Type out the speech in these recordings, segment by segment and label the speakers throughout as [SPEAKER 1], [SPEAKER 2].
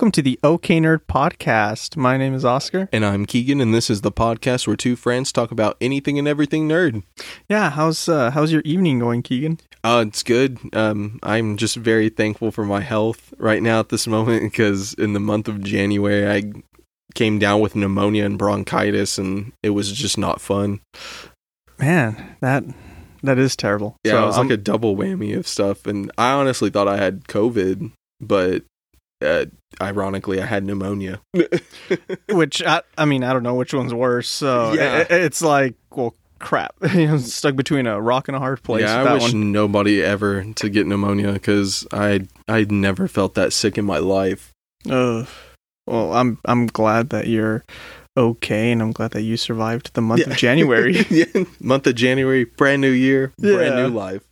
[SPEAKER 1] Welcome to the OK Nerd Podcast. My name is Oscar.
[SPEAKER 2] And I'm Keegan, and this is the podcast where two friends talk about anything and everything nerd.
[SPEAKER 1] Yeah, how's uh, how's your evening going, Keegan?
[SPEAKER 2] Uh, it's good. Um, I'm just very thankful for my health right now at this moment because in the month of January I came down with pneumonia and bronchitis, and it was just not fun.
[SPEAKER 1] Man, that that is terrible.
[SPEAKER 2] Yeah,
[SPEAKER 1] So,
[SPEAKER 2] it was
[SPEAKER 1] um,
[SPEAKER 2] like a double whammy of stuff, and I honestly thought I had COVID, but uh, ironically, I had pneumonia.
[SPEAKER 1] which I, I mean, I don't know which one's worse. So
[SPEAKER 2] Yeah.
[SPEAKER 1] it- it's like, well, crap. you know, stuck between a rock and a hard place.
[SPEAKER 2] yeah, I wish
[SPEAKER 1] one.
[SPEAKER 2] nobody ever to get pneumonia because I I never felt that sick in my life.
[SPEAKER 1] Ugh. Well, I'm I'm glad that you're okay, and I'm glad that you survived the month
[SPEAKER 2] Yeah.
[SPEAKER 1] of January.
[SPEAKER 2] yeah, month of January, brand new year, brand new life.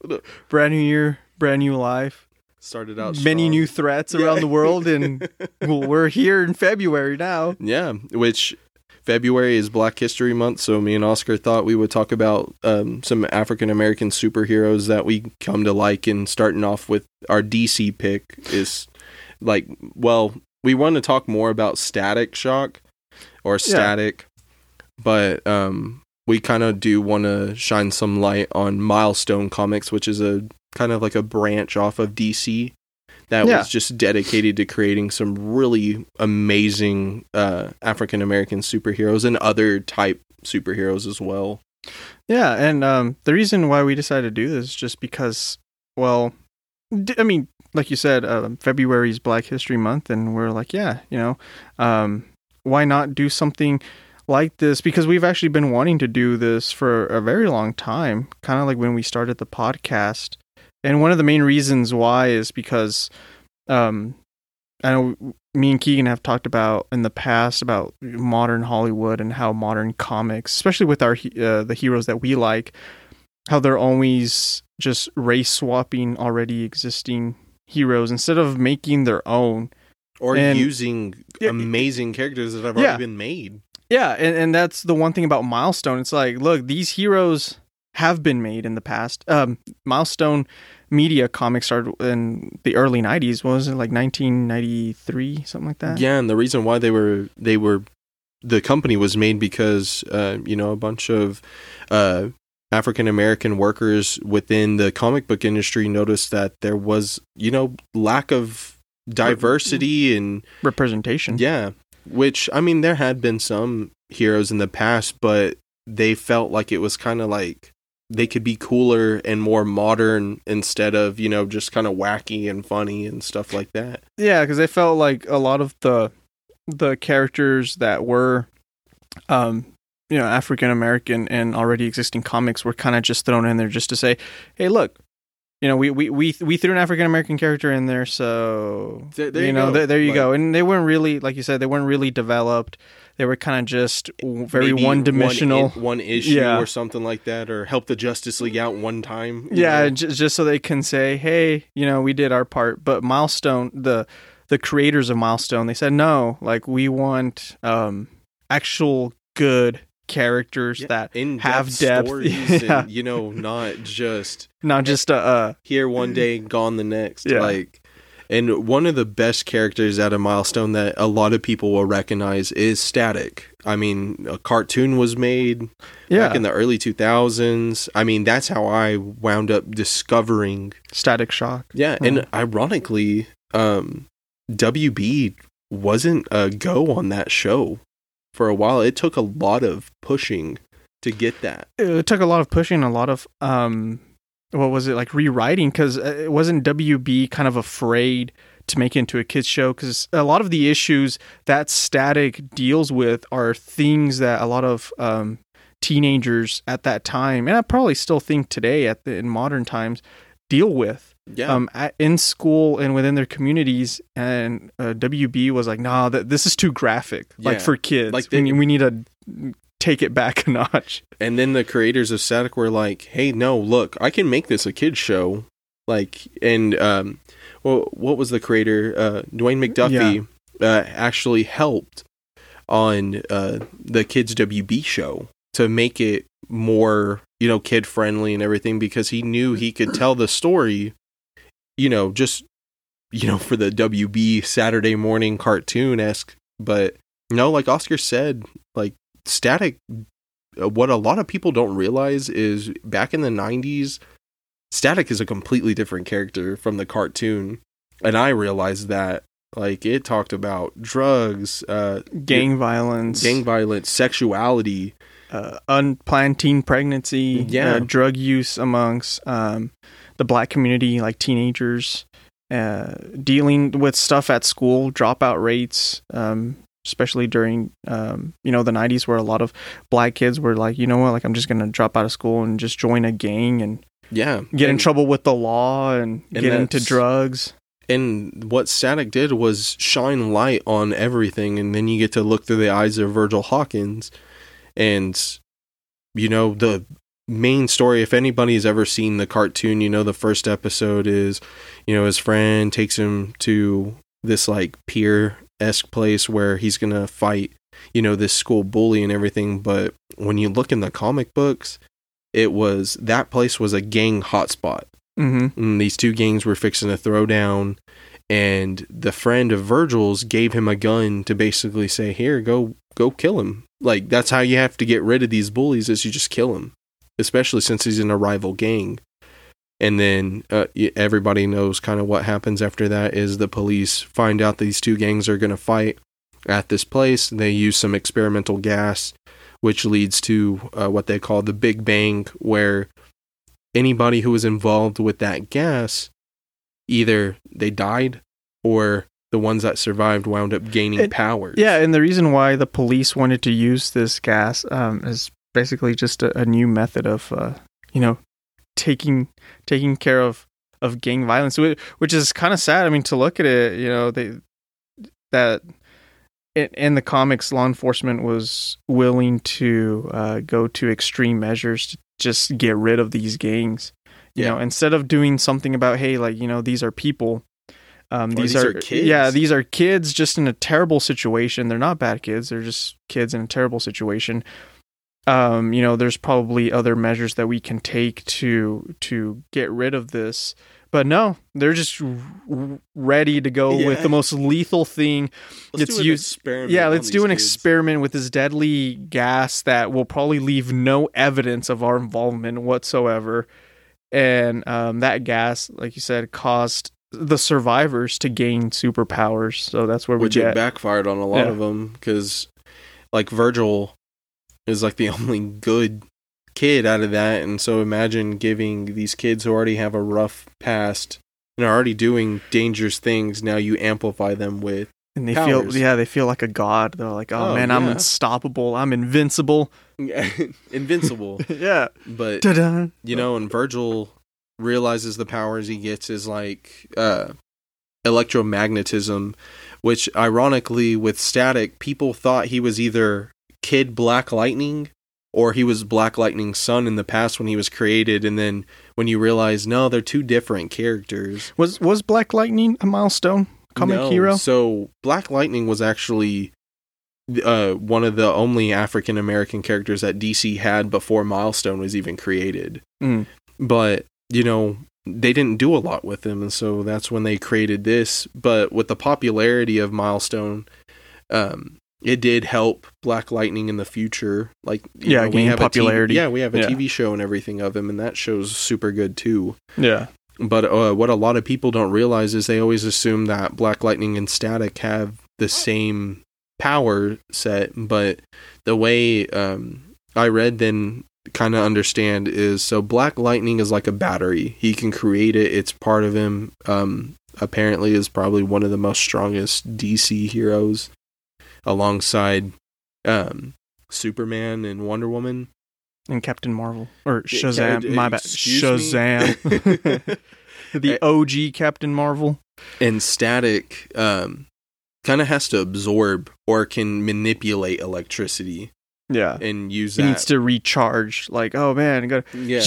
[SPEAKER 1] brand new year, brand new life,
[SPEAKER 2] Started out
[SPEAKER 1] many
[SPEAKER 2] strong.
[SPEAKER 1] new threats
[SPEAKER 2] Yeah.
[SPEAKER 1] around the world, and well, we're here in February now.
[SPEAKER 2] yeah, which February is Black History Month, so me and Oscar thought we would talk about um, some African American superheroes that we come to like. And starting off with our DC pick is like, well, we want to talk more about Static Shock or Static, but um, we kind of do want to shine some light on Milestone Comics, which is a kind of like a branch off of DC that
[SPEAKER 1] Yeah.
[SPEAKER 2] was just dedicated to creating some really amazing uh, African American superheroes and other type superheroes as well.
[SPEAKER 1] Yeah, and um, the reason why we decided to do this is just because, well, d- I mean, like you said, um, February is Black History Month, and we're like, yeah, you know, um, why not do something like this? Because we've actually been wanting to do this for a very long time, kind of like when we started the podcast. And one of the main reasons why is because, um, I know me and Keegan have talked about in the past about modern Hollywood and how modern comics, especially with our uh, the heroes that we like, how they're always just race swapping already existing heroes instead of making their own.
[SPEAKER 2] Or
[SPEAKER 1] And-
[SPEAKER 2] using
[SPEAKER 1] Yeah,
[SPEAKER 2] amazing characters that have
[SPEAKER 1] yeah.
[SPEAKER 2] already been made.
[SPEAKER 1] Yeah, and, and that's the one thing about Milestone. It's like, look, these heroes have been made in the past. Um, Milestone Media Comics started in the early '90s. What was it like 1993, something like that?
[SPEAKER 2] Yeah, and the reason why they were they were the company was made because uh, you know a bunch of uh, African American workers within the comic book industry noticed that there was you know lack of diversity and
[SPEAKER 1] representation.
[SPEAKER 2] yeah, which I mean there had been some heroes in the past, but they felt like it was kind of like they could be cooler and more modern instead of you know just kind of wacky and funny and stuff like that.
[SPEAKER 1] Yeah, because they felt like a lot of the the characters that were, um, you know, African American and already existing comics were kind of just thrown in there just to say, hey, look, you know, we we we we threw an African American character in there, so
[SPEAKER 2] There- there
[SPEAKER 1] you
[SPEAKER 2] you
[SPEAKER 1] know, there, there you
[SPEAKER 2] Like-
[SPEAKER 1] go. And they weren't really, like you said, they weren't really developed. They were kind of just very one dimensional.
[SPEAKER 2] one, one issue
[SPEAKER 1] Yeah.
[SPEAKER 2] or something like that, or help the Justice League out one time.
[SPEAKER 1] yeah
[SPEAKER 2] know?
[SPEAKER 1] just so they can say hey you know we did our part but milestone the the creators of milestone they said no like we want um actual good characters
[SPEAKER 2] Yeah,
[SPEAKER 1] that
[SPEAKER 2] in
[SPEAKER 1] have depth.
[SPEAKER 2] stories,
[SPEAKER 1] Yeah.
[SPEAKER 2] and you know, not just
[SPEAKER 1] not just uh, uh
[SPEAKER 2] here one day, gone the next.
[SPEAKER 1] Yeah.
[SPEAKER 2] Like, and one of the best characters at a Milestone that a lot of people will recognize is Static. I mean, a cartoon was made
[SPEAKER 1] yeah
[SPEAKER 2] back in the early 2000s. I mean, that's how I wound up discovering
[SPEAKER 1] static shock
[SPEAKER 2] Yeah, and ironically, um, WB wasn't a go on that show for a while. It took a lot of pushing to get that.
[SPEAKER 1] it took a lot of pushing a lot of um what was it like rewriting because it wasn't wb kind of afraid to make it into a kids show because a lot of the issues that static deals with are things that a lot of um teenagers at that time and i probably still think today at the in modern times deal with
[SPEAKER 2] Yeah,
[SPEAKER 1] um at, in school and within their communities and uh, wb was like nah that this is too graphic like for kids
[SPEAKER 2] Like they-
[SPEAKER 1] we, we need to take it back a notch
[SPEAKER 2] and then the creators of Static were like, "Hey, no, look, I can make this a kids show." Like, and um, well, what was the creator? Uh, Dwayne McDuffie uh, actually helped on uh the kids WB show to make it more you know kid friendly and everything because he knew he could tell the story you know just you know, for the WB Saturday morning cartoon esque. But no, like Oscar said, like Static, uh, what a lot of people don't realize is back in the 90s, Static is a completely different character from the cartoon. And I realized that. Like it talked about drugs, uh,
[SPEAKER 1] gang violence,
[SPEAKER 2] gang violence, sexuality,
[SPEAKER 1] uh, unplanned teen pregnancy,
[SPEAKER 2] Yeah.
[SPEAKER 1] uh, drug use amongst um, the black community, like teenagers, uh, dealing with stuff at school, dropout rates, um, especially during um, you know the '90s, where a lot of black kids were like, you know what, like I'm just gonna drop out of school and just join a gang and
[SPEAKER 2] yeah,
[SPEAKER 1] get in trouble with the law and,
[SPEAKER 2] And
[SPEAKER 1] get into drugs.
[SPEAKER 2] And what Static did was shine light on everything, and then you get to look through the eyes of Virgil Hawkins, and you know the main story. If anybody's ever seen the cartoon, you know the first episode is, you know, his friend takes him to this like pier esque place where he's gonna fight, you know, this school bully and everything. But when you look in the comic books, it was that place was a gang hotspot
[SPEAKER 1] Mm-hmm.
[SPEAKER 2] and these two gangs were fixing to throw down and the friend of Virgil's gave him a gun to basically say here go go kill him like that's how you have to get rid of these bullies is you just kill him especially since he's in a rival gang. And then uh, everybody knows kind of what happens after that is the police find out these two gangs are going to fight at this place. They use some experimental gas which leads to uh, what they call the big bang where anybody who was involved with that gas either they died or the ones that survived wound up gaining
[SPEAKER 1] It-
[SPEAKER 2] powers.
[SPEAKER 1] Yeah, and the reason why the police wanted to use this gas um, is basically just a, a new method of, uh, you know, taking taking care of of gang violence, which is kind of sad. I mean, to look at it, you know, they that in, in the comics, law enforcement was willing to uh, go to extreme measures to just get rid of these gangs. You
[SPEAKER 2] Yeah.
[SPEAKER 1] know, instead of doing something about, hey, like you know, these are people. Um, these,
[SPEAKER 2] these
[SPEAKER 1] are,
[SPEAKER 2] are kids.
[SPEAKER 1] yeah, these are kids just in a terrible situation. They're not bad kids; they're just kids in a terrible situation. Um, you know, there's probably other measures that we can take to to get rid of this, but no, they're just r- ready to go with the most lethal thing.
[SPEAKER 2] let's
[SPEAKER 1] it's
[SPEAKER 2] do an
[SPEAKER 1] used-
[SPEAKER 2] experiment
[SPEAKER 1] Yeah, let's do an
[SPEAKER 2] kids.
[SPEAKER 1] experiment with this deadly gas that will probably leave no evidence of our involvement whatsoever. And um, that gas, like you said, caused the survivors to gain superpowers. So that's where we
[SPEAKER 2] which it backfired on a lot
[SPEAKER 1] Yeah.
[SPEAKER 2] of them because like virgil is like the only good kid out of that and so imagine giving these kids who already have a rough past and are already doing dangerous things now you amplify them with
[SPEAKER 1] and they
[SPEAKER 2] powers.
[SPEAKER 1] feel, yeah, they feel like a god. They're like, oh,
[SPEAKER 2] Oh,
[SPEAKER 1] man, I'm unstoppable. I'm invincible.
[SPEAKER 2] invincible
[SPEAKER 1] yeah.
[SPEAKER 2] but
[SPEAKER 1] Ta-da.
[SPEAKER 2] you know and virgil realizes the powers he gets is like uh electromagnetism which ironically with static people thought he was either kid black lightning or he was black lightning's son in the past when he was created and then when you realize no they're two different characters
[SPEAKER 1] Was was Black Lightning a milestone comic
[SPEAKER 2] No,
[SPEAKER 1] hero?
[SPEAKER 2] so black lightning was actually uh, one of the only African American characters that DC had before Milestone was even created.
[SPEAKER 1] Mm.
[SPEAKER 2] But you know they didn't do a lot with him, and so that's when they created this. But with the popularity of Milestone, um, it did help Black Lightning in the future. Like
[SPEAKER 1] Yeah,
[SPEAKER 2] we
[SPEAKER 1] gain
[SPEAKER 2] have a TV
[SPEAKER 1] popularity.
[SPEAKER 2] yeah, we have a
[SPEAKER 1] Yeah.
[SPEAKER 2] TV show and everything of him, and that show's super good too.
[SPEAKER 1] Yeah.
[SPEAKER 2] But uh, what a lot of people don't realize is they always assume that Black Lightning and Static have the same power set, but the way um, I read then kind of understand is so Black Lightning is like a battery. He can create it. It's part of him. Um, apparently, is probably one of the most strongest DC heroes, alongside um, Superman and Wonder Woman.
[SPEAKER 1] And Captain Marvel or Shazam. my bad. Shazam. the OG Captain Marvel.
[SPEAKER 2] and static um kind of has to absorb or can manipulate electricity
[SPEAKER 1] Yeah.
[SPEAKER 2] and use
[SPEAKER 1] He
[SPEAKER 2] that
[SPEAKER 1] needs to recharge. Like, oh man, gotta
[SPEAKER 2] yeah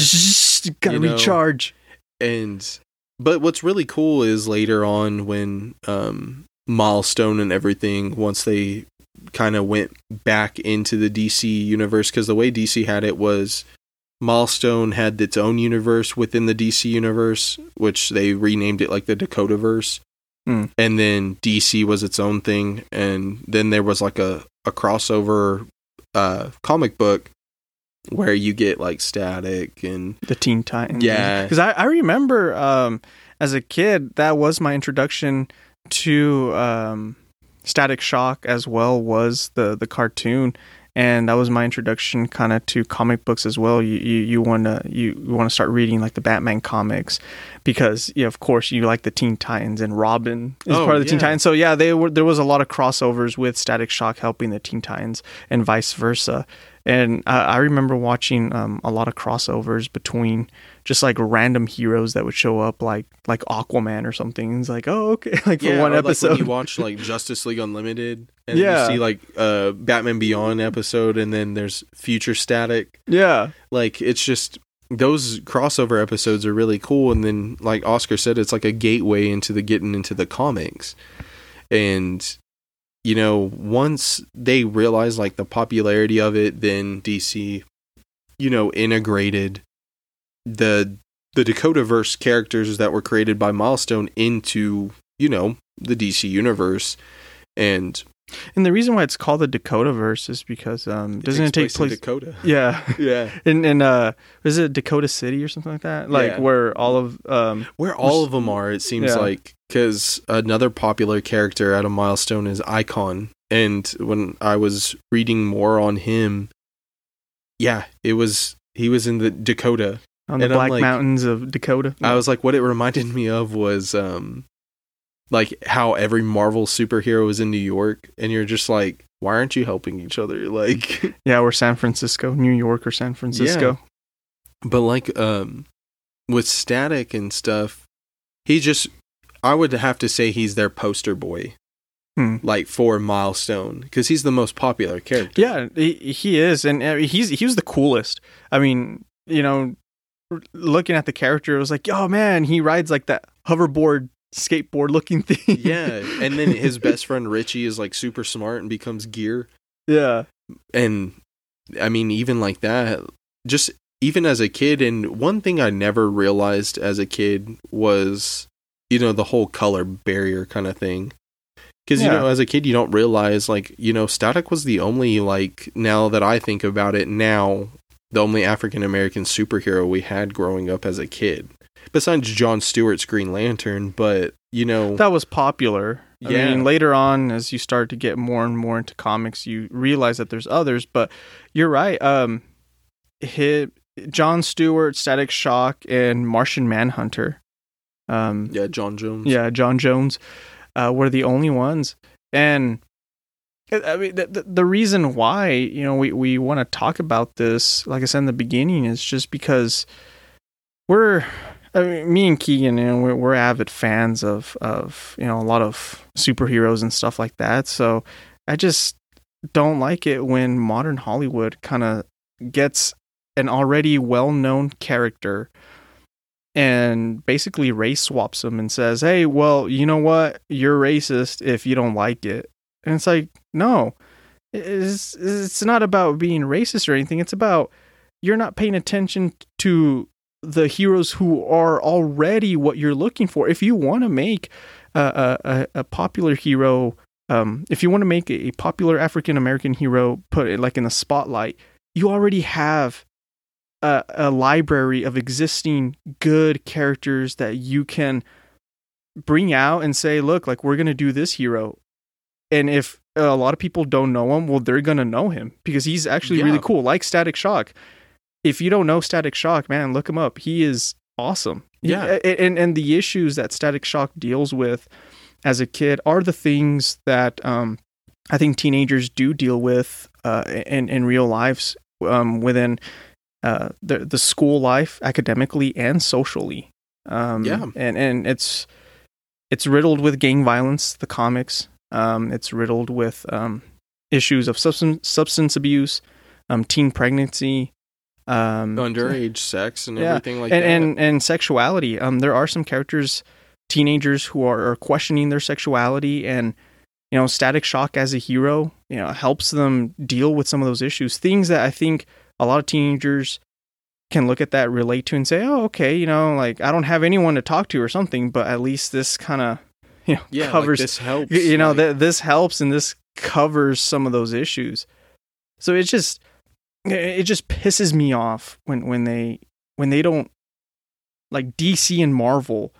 [SPEAKER 1] gotta
[SPEAKER 2] You know,
[SPEAKER 1] recharge.
[SPEAKER 2] and but what's really cool is later on when um milestone and everything once they kind of went back into the dc universe because the way dc had it was milestone had its own universe within the dc universe which they renamed it like the dakota verse
[SPEAKER 1] Hmm.
[SPEAKER 2] and then DC was its own thing, and then there was like a a crossover uh, comic book where you get like Static and
[SPEAKER 1] the Teen Titans.
[SPEAKER 2] Yeah.
[SPEAKER 1] because I, I remember um, as a kid that was my introduction to um, Static Shock as well was the the cartoon, and that was my introduction kind of to comic books as well. You you, to you, to start reading like the Batman comics because yeah, of course you like the Teen Titans and Robin is
[SPEAKER 2] Oh,
[SPEAKER 1] part of the Teen
[SPEAKER 2] yeah.
[SPEAKER 1] Titans. So yeah, they were there was a lot of crossovers with Static Shock helping the Teen Titans and vice versa. And I, I remember watching um, a lot of crossovers between just like random heroes that would show up, like like Aquaman or something. It's like, oh, okay, like for one
[SPEAKER 2] like,
[SPEAKER 1] episode.
[SPEAKER 2] when you watch like Justice League Unlimited, and
[SPEAKER 1] Yeah.
[SPEAKER 2] you see like uh Batman Beyond episode, and then there's Future Static.
[SPEAKER 1] yeah,
[SPEAKER 2] Like it's just those crossover episodes are really cool, and then like Oscar said, it's like a gateway into the getting into the comics, and you know once they realized like the popularity of it, then DC, you know, integrated the the Dakota verse characters that were created by Milestone into you know the DC universe, and
[SPEAKER 1] and the reason why it's called the Dakota verse is because um, doesn't it take
[SPEAKER 2] in
[SPEAKER 1] place?
[SPEAKER 2] Dakota?
[SPEAKER 1] yeah,
[SPEAKER 2] Yeah,
[SPEAKER 1] in in uh, is it Dakota City or something like that? Like
[SPEAKER 2] Yeah.
[SPEAKER 1] where all of um,
[SPEAKER 2] where all of them are, it seems
[SPEAKER 1] Yeah.
[SPEAKER 2] like, because another popular character out of Milestone is Icon, and when I was reading more on him, yeah, it was he was in the Dakota.
[SPEAKER 1] On the
[SPEAKER 2] And
[SPEAKER 1] Black
[SPEAKER 2] like-
[SPEAKER 1] Mountains of Dakota.
[SPEAKER 2] I was like, what it reminded me of was um, like how every Marvel superhero is in New York, and you're just like, why aren't you helping each other? Like,
[SPEAKER 1] yeah, we're San Francisco, New York, or San Francisco.
[SPEAKER 2] but like um with static and stuff he just i would have to say he's their poster boy
[SPEAKER 1] Hmm.
[SPEAKER 2] like for milestone because he's the most popular character
[SPEAKER 1] Yeah, he, he is, and uh, he's he was the coolest. I mean, you know, looking at the character, it was like, oh man, he rides like that hoverboard, skateboard looking thing.
[SPEAKER 2] yeah and then his best friend richie is like super smart and becomes gear
[SPEAKER 1] yeah,
[SPEAKER 2] and i mean even like that just even as a kid and one thing i never realized as a kid was you know the whole color barrier kind of thing because
[SPEAKER 1] Yeah.
[SPEAKER 2] you know as a kid you don't realize like you know static was the only like now that i think about it now the only african american superhero we had growing up as a kid besides john stewart's green lantern but you know
[SPEAKER 1] that was popular. I
[SPEAKER 2] Yeah.
[SPEAKER 1] mean, later on, as you start to get more and more into comics, you realize that there's others. But you're right. Um, hit John Stewart, Static Shock, and Martian Manhunter. Um,
[SPEAKER 2] yeah john jones
[SPEAKER 1] Yeah, John Jones uh, were the only ones, and I mean the, the the reason why you know we we want to talk about this, like I said in the beginning, is just because we're. I mean, me and Keegan, you know, we're, we're avid fans of of you know a lot of superheroes and stuff like that. So I just don't like it when modern Hollywood kind of gets an already well known character and basically race swaps them and says, "Hey, well, you know what? You're racist if you don't like it." And it's like, no, it's it's not about being racist or anything. It's about you're not paying attention to the heroes who are already what you're looking for. If you want to make a, a, a popular hero, um, if you want to make a, popular African American hero, put it like in the spotlight, you already have a, a library of existing good characters that you can bring out and say, look, like we're gonna do this hero, and if a lot of people don't know him, well, they're gonna know him because he's actually really cool, like Static Shock. If you don't know Static Shock, man, look him up. He is awesome.
[SPEAKER 2] Yeah.
[SPEAKER 1] A- and and the issues that Static Shock deals with as a kid are the things that um, I think teenagers do deal with uh, in in real lives um, within uh, the the school life, academically and socially. Um,
[SPEAKER 2] Yeah.
[SPEAKER 1] and and it's it's riddled with gang violence. The comics, um, it's riddled with um, issues of substance substance abuse, um, teen pregnancy, um,
[SPEAKER 2] underage sex and
[SPEAKER 1] Yeah,
[SPEAKER 2] everything like
[SPEAKER 1] and,
[SPEAKER 2] that
[SPEAKER 1] and and sexuality. Um, there are some characters, teenagers who are, are questioning their sexuality, and you know, Static Shock as a hero, you know, helps them deal with some of those issues. Things that I think a lot of teenagers can look at that, relate to, and say, "Oh, okay, you know, like I don't have anyone to talk to or something, but at least this kind of you know
[SPEAKER 2] Yeah,
[SPEAKER 1] covers
[SPEAKER 2] like this helps.
[SPEAKER 1] You know
[SPEAKER 2] like-
[SPEAKER 1] that this helps and this covers some of those issues so it just it just pisses me off when when they when they don't like dc and marvel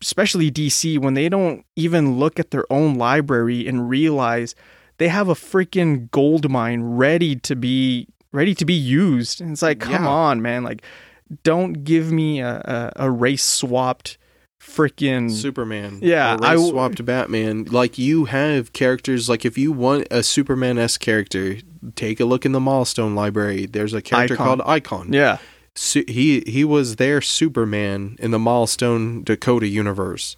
[SPEAKER 1] especially dc when they don't even look at their own library and realize they have a freaking gold mine ready to be ready to be used and it's like come
[SPEAKER 2] Yeah.
[SPEAKER 1] on man like don't give me a, a, a race swapped freaking
[SPEAKER 2] Superman.
[SPEAKER 1] Yeah, I
[SPEAKER 2] swapped Batman. Like you have characters. Like if you want a Superman s character, take a look in the Milestone library. There's a character
[SPEAKER 1] Icon.
[SPEAKER 2] called Icon.
[SPEAKER 1] yeah
[SPEAKER 2] Su- he he was their Superman in the Milestone Dakota universe.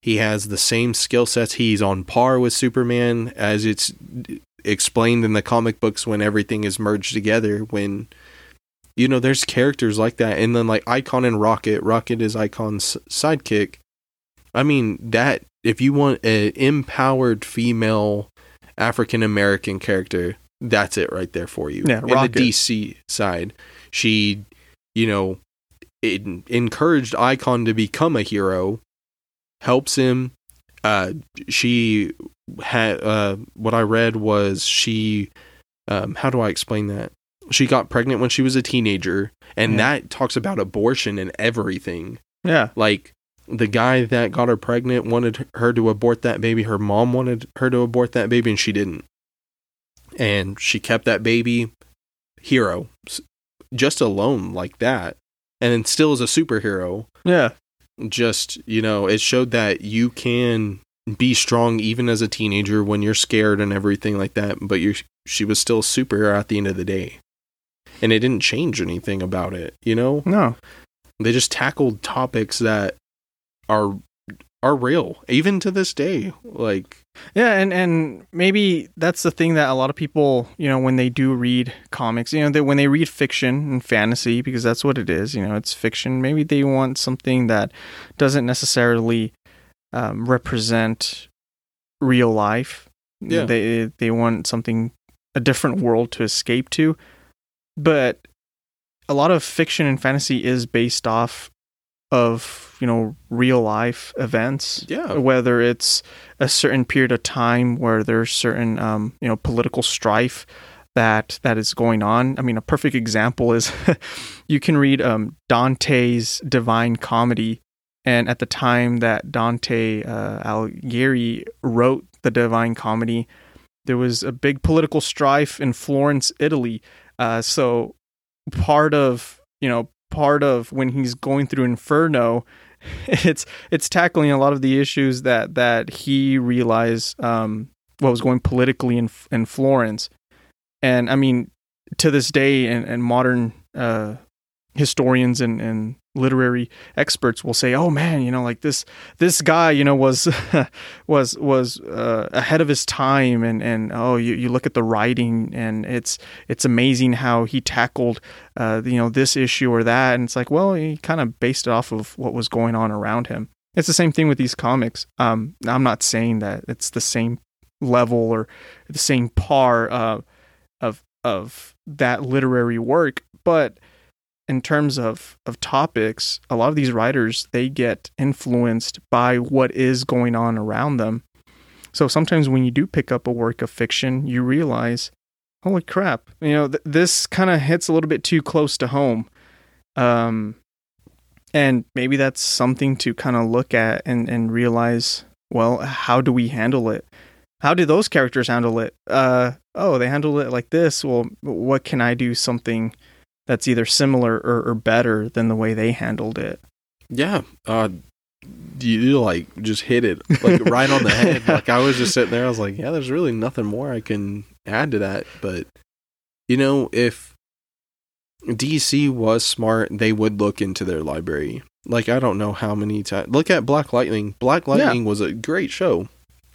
[SPEAKER 2] He has the same skill sets. He's on par with Superman as it's explained in the comic books when everything is merged together. When you know there's characters like that, and then like Icon and Rocket. Rocket is Icon's sidekick. I mean that if you want an empowered female African American character, that's it right there for you.
[SPEAKER 1] Yeah,
[SPEAKER 2] in the DC side, she, you know, it encouraged Icon to become a hero, helps him. Uh, she had uh, what I read was she, um, how do I explain that? She got pregnant when she was a teenager, and
[SPEAKER 1] Yeah.
[SPEAKER 2] that talks about abortion and everything.
[SPEAKER 1] yeah
[SPEAKER 2] Like the guy that got her pregnant wanted her to abort that baby. Her mom wanted her to abort that baby, and she didn't. And she kept that baby. Hero, just alone like that, and then still as a superhero.
[SPEAKER 1] yeah
[SPEAKER 2] Just you know, it showed that you can be strong even as a teenager when you're scared and everything like that. But you, she was still a superhero at the end of the day, and it didn't change anything about it. You know,
[SPEAKER 1] no
[SPEAKER 2] they just tackled topics that are are real even to this day like
[SPEAKER 1] Yeah, and and maybe that's the thing that a lot of people, you know, when they do read comics, you know, that when they read fiction and fantasy, because that's what it is, you know, it's fiction. Maybe they want something that doesn't necessarily um, represent real life.
[SPEAKER 2] Yeah.
[SPEAKER 1] they they want something a different world to escape to, but a lot of fiction and fantasy is based off of you know real life events
[SPEAKER 2] yeah
[SPEAKER 1] whether it's a certain period of time where there's certain um, you know political strife that that is going on. I mean, a perfect example is you can read um, Dante's Divine Comedy, and at the time that Dante uh, Alighieri wrote the Divine Comedy, there was a big political strife in Florence, Italy. Uh, so part of you know part of when he's going through Inferno it's it's tackling a lot of the issues that that he realized um, what was going politically in in Florence, and I mean to this day, and, and modern uh, historians and, and literary experts will say, "Oh man, you know, like this this guy, you know, was was was uh, ahead of his time," and and oh, you, you look at the writing, and it's it's amazing how he tackled uh, you know this issue or that, and it's like, well, he kind of based it off of what was going on around him. It's the same thing with these comics. Um, I'm not saying that it's the same level or the same par uh, of of that literary work, but in terms of of topics, a lot of these writers they get influenced by what is going on around them. So sometimes when you do pick up a work of fiction, you realize, holy crap, you know, th- this kind of hits a little bit too close to home. Um, and maybe that's something to kind of look at and and realize, well, how do we handle it? How do those characters handle it? Uh, oh, they handle it like this. Well, what can I do something that's either similar or, or better than the way they handled it?
[SPEAKER 2] yeah uh you, like just hit it like right on the head like i was just sitting there i was like yeah there's really nothing more i can add to that but you know if dc was smart they would look into their library like i don't know how many times look at black lightning black
[SPEAKER 1] Yeah.
[SPEAKER 2] lightning was a great show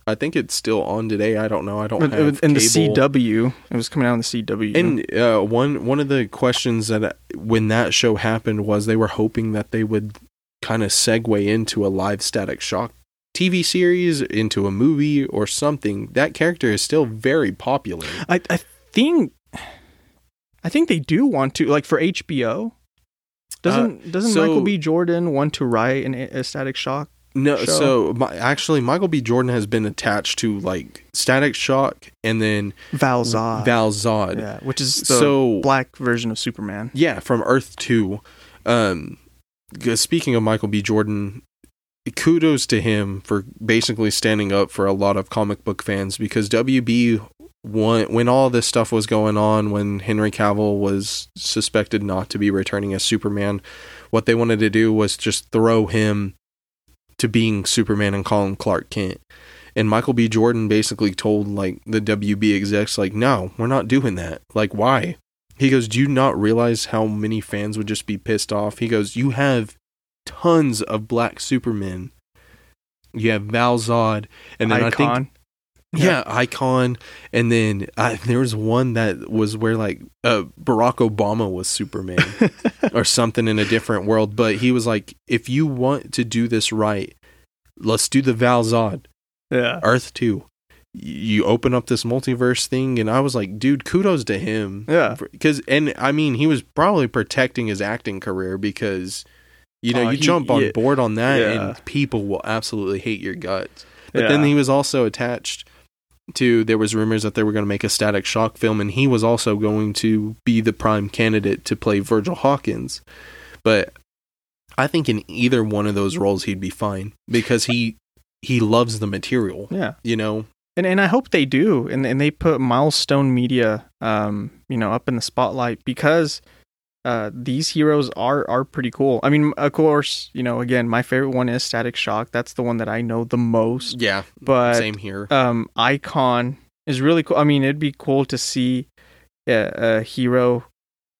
[SPEAKER 2] i think it's still on today i don't know i don't
[SPEAKER 1] in,
[SPEAKER 2] have
[SPEAKER 1] in the. CW, it was coming out on the CW.
[SPEAKER 2] And uh, one one of the questions that uh, when that show happened was they were hoping that they would kind of segue into a live static shock TV series, into a movie or something. That character is still very popular.
[SPEAKER 1] I I think I think they do want to like for HBO. Doesn't doesn't
[SPEAKER 2] Uh, so-
[SPEAKER 1] Michael B. Jordan want to write an, a Static Shock
[SPEAKER 2] No,
[SPEAKER 1] show?
[SPEAKER 2] so my, actually, Michael B. Jordan has been attached to like Static Shock and then
[SPEAKER 1] Val Zod.
[SPEAKER 2] Val Zod.
[SPEAKER 1] yeah, which is the
[SPEAKER 2] So-
[SPEAKER 1] black version of Superman.
[SPEAKER 2] Yeah, from Earth Two. Um, speaking of Michael B. Jordan, kudos to him for basically standing up for a lot of comic book fans because WB when when all this stuff was going on when Henry Cavill was suspected not to be returning as Superman, what they wanted to do was just throw him to being Superman and call him Clark Kent. And Michael B. Jordan basically told like the WB execs like, "No, we're not doing that. Like why?" He goes, "Do you not realize how many fans would just be pissed off?" He goes, "You have tons of black Supermen. You have Val Zod, and then I think
[SPEAKER 1] Icon.
[SPEAKER 2] yeah, Icon, and then I, there was one that was where like uh, Barack Obama was Superman or something in a different world. But he was like, if you want to do this right, let's do the Val Zod
[SPEAKER 1] yeah.
[SPEAKER 2] Earth Two. You open up this multiverse thing, and I was like, dude, kudos to him.
[SPEAKER 1] Yeah.
[SPEAKER 2] because and I mean, he was probably protecting his acting career because you know
[SPEAKER 1] Oh,
[SPEAKER 2] you
[SPEAKER 1] he-
[SPEAKER 2] jump on
[SPEAKER 1] yeah.
[SPEAKER 2] board on that,
[SPEAKER 1] Yeah.
[SPEAKER 2] and people will absolutely hate your guts. But
[SPEAKER 1] yeah.
[SPEAKER 2] then he was also attached to there was rumors that they were going to make a Static Shock film, and he was also going to be the prime candidate to play Virgil Hawkins. But I think in either one of those roles he'd be fine because he he loves the material.
[SPEAKER 1] yeah.
[SPEAKER 2] You know,
[SPEAKER 1] And and I hope they do, and and they put Milestone Media, um, you know, up in the spotlight because uh, these heroes are are pretty cool. I mean, of course, you know, again, my favorite one is Static Shock. That's the one that I know the most.
[SPEAKER 2] yeah,
[SPEAKER 1] But
[SPEAKER 2] same here.
[SPEAKER 1] um, Icon is really cool. I mean, it'd be cool to see a, a hero,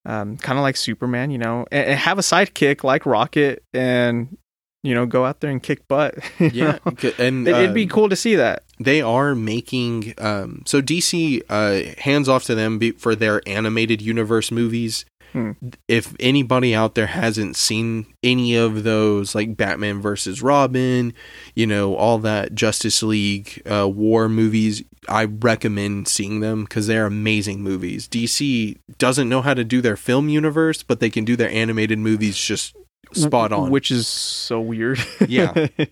[SPEAKER 1] um, kind of like Superman, you know, and, and have a sidekick like Rocket, and you know, go out there and kick butt.
[SPEAKER 2] Yeah,
[SPEAKER 1] know?
[SPEAKER 2] and
[SPEAKER 1] It, it'd be
[SPEAKER 2] um,
[SPEAKER 1] cool to see that.
[SPEAKER 2] they are making um so DC uh hands off to them for their animated universe movies.
[SPEAKER 1] Hmm.
[SPEAKER 2] If anybody out there hasn't seen any of those like Batman versus Robin, you know, all that Justice League uh war movies, I recommend seeing them cuz they're amazing movies. DC doesn't know how to do their film universe, but they can do their animated movies just spot on.
[SPEAKER 1] Which is so weird.
[SPEAKER 2] Yeah.
[SPEAKER 1] you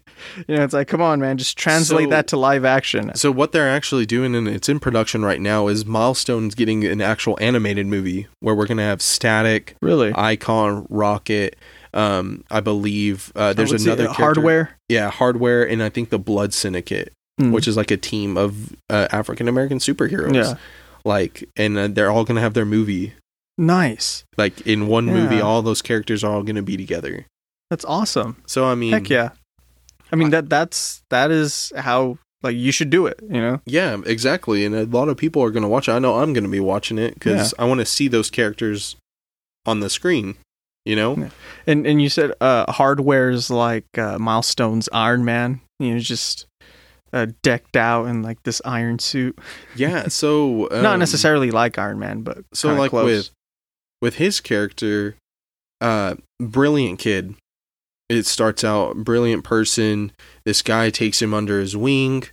[SPEAKER 1] know, it's like, come on, man, just translate
[SPEAKER 2] So-
[SPEAKER 1] that to live action.
[SPEAKER 2] So what they're actually doing, and it's in production right now, is Milestone's getting an actual animated movie where we're gonna have Static,
[SPEAKER 1] Really?
[SPEAKER 2] Icon, Rocket. Um, I believe uh, there's
[SPEAKER 1] it,
[SPEAKER 2] another character-
[SPEAKER 1] hardware.
[SPEAKER 2] yeah, hardware, and I think the Blood Syndicate,
[SPEAKER 1] Mm.
[SPEAKER 2] which is like a team of uh, African American superheroes.
[SPEAKER 1] yeah,
[SPEAKER 2] like, and uh, they're all gonna have their movie.
[SPEAKER 1] Nice.
[SPEAKER 2] Like in one movie, all those characters are all gonna be together.
[SPEAKER 1] That's awesome.
[SPEAKER 2] So I mean,
[SPEAKER 1] Heck yeah. I mean that that's that is how like you should do it. You know.
[SPEAKER 2] Yeah, exactly. And a lot of people are going to watch it. I know I'm going to be watching it because I want to see those characters on the screen. You know?
[SPEAKER 1] Yeah. And and you said uh hardware's like uh, milestones Iron Man. You know, just uh, decked out in like this iron suit.
[SPEAKER 2] Yeah. So
[SPEAKER 1] Not
[SPEAKER 2] um,
[SPEAKER 1] necessarily like Iron Man, but
[SPEAKER 2] So like
[SPEAKER 1] close.
[SPEAKER 2] with with his character, uh, brilliant kid. It starts out brilliant person. This guy takes him under his wing,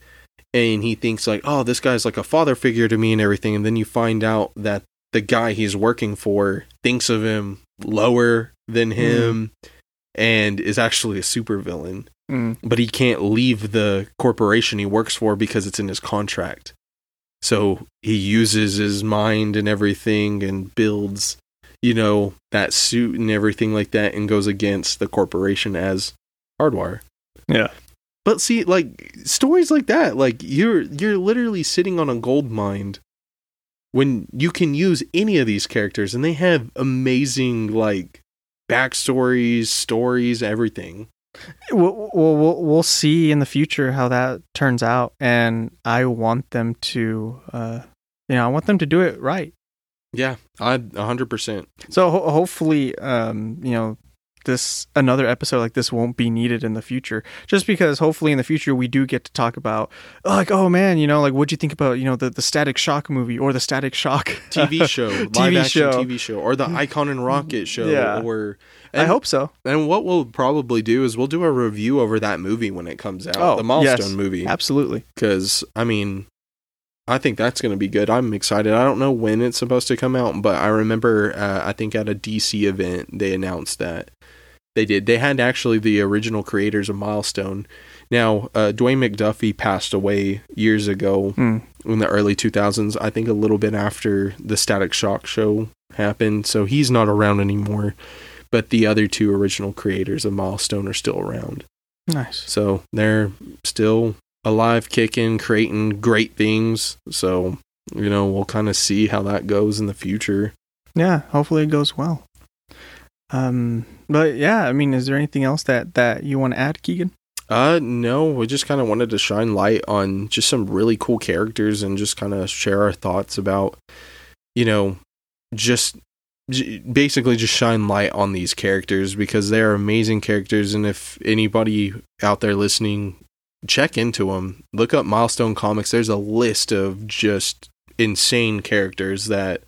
[SPEAKER 2] and he thinks like, oh, this guy's like a father figure to me and everything. And then you find out that the guy he's working for thinks of him lower than him, and is actually a supervillain.
[SPEAKER 1] Mm.
[SPEAKER 2] but he can't leave the corporation he works for because it's in his contract. So he uses his mind and everything and builds, you know, that suit and everything like that and goes against the corporation as Hardware.
[SPEAKER 1] Yeah.
[SPEAKER 2] But see, like stories like that, like you're you're literally sitting on a gold mine when you can use any of these characters and they have amazing like backstories, stories, everything.
[SPEAKER 1] We'll, we'll we'll we'll see in the future how that turns out, and I want them to, uh, you know, I want them to do it right.
[SPEAKER 2] Yeah, I a hundred percent.
[SPEAKER 1] So ho- hopefully, um, you know, this another episode like this won't be needed in the future. Just because hopefully in the future we do get to talk about like, oh man, you know, like what'd you think about you know the the Static Shock movie or the Static Shock
[SPEAKER 2] TV show, live
[SPEAKER 1] TV
[SPEAKER 2] action
[SPEAKER 1] show.
[SPEAKER 2] TV show, or the Icon and Rocket show,
[SPEAKER 1] Yeah.
[SPEAKER 2] or
[SPEAKER 1] I hope so.
[SPEAKER 2] And what we'll probably do is we'll do a review over that movie when it comes out,
[SPEAKER 1] Oh,
[SPEAKER 2] the Milestone
[SPEAKER 1] yes.
[SPEAKER 2] movie,
[SPEAKER 1] Absolutely.
[SPEAKER 2] because I mean, I think that's going to be good. I'm excited. I don't know when it's supposed to come out, but I remember uh, I think at a DC event they announced that They did. They had actually the original creators of Milestone. Now, uh, Dwayne McDuffie passed away years ago
[SPEAKER 1] Hmm.
[SPEAKER 2] in the early 2000s. I think a little bit after the Static Shock show happened. So he's not around anymore. But the other two original creators of Milestone are still around.
[SPEAKER 1] Nice.
[SPEAKER 2] So they're still alive, kicking, creating great things. So, you know, we'll kind of see how that goes in the future.
[SPEAKER 1] Yeah, hopefully it goes well. Um, but yeah, I mean, is there anything else that that you want to add, Keegan?
[SPEAKER 2] Uh, no, we just kind of wanted to shine light on just some really cool characters and just kind of share our thoughts about, you know, just j- basically just shine light on these characters because they are amazing characters. And if anybody out there listening, check into them, look up Milestone Comics. There's a list of just insane characters that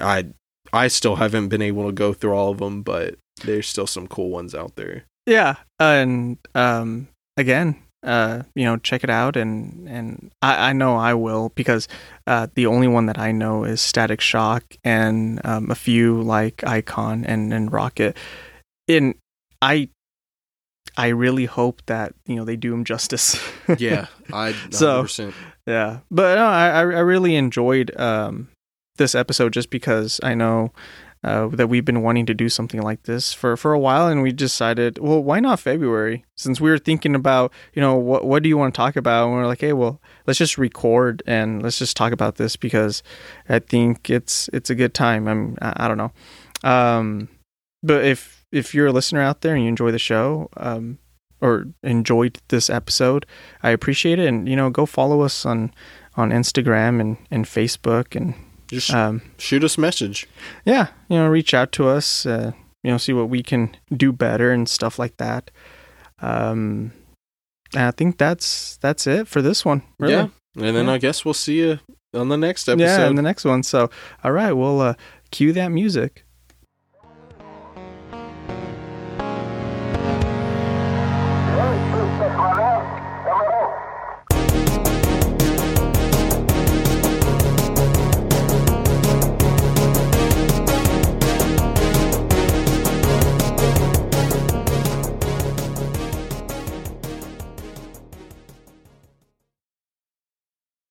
[SPEAKER 2] I I still haven't been able to go through all of them, but there's still some cool ones out there.
[SPEAKER 1] Yeah, and um, again, uh, you know, check it out, and and I, I know I will because uh, the only one that I know is Static Shock and um, a few like Icon and and Rocket. And I, I really hope that you know they do him justice.
[SPEAKER 2] Yeah, I
[SPEAKER 1] So-
[SPEAKER 2] 100%.
[SPEAKER 1] Yeah, but no, I I I really enjoyed um this episode just because I know uh, that we've been wanting to do something like this for for a while, and we decided, well, why not February? Since we were thinking about, you know, what what do you want to talk about? And we are like, hey, well, let's just record and let's just talk about this because I think it's it's a good time. I'm I, I don't know, um, but if if you're a listener out there and you enjoy the show, um, or enjoyed this episode, I appreciate it. And you know, go follow us on on Instagram and and Facebook, and
[SPEAKER 2] Just
[SPEAKER 1] um,
[SPEAKER 2] shoot us a message.
[SPEAKER 1] yeah, you know, reach out to us. Uh, you know, see what we can do better and stuff like that. Um, and I think that's that's it for this one. Really.
[SPEAKER 2] Yeah. And then
[SPEAKER 1] Yeah.
[SPEAKER 2] I guess we'll see you on the next episode.
[SPEAKER 1] Yeah, in the next one. So, all right, we'll uh, cue that music.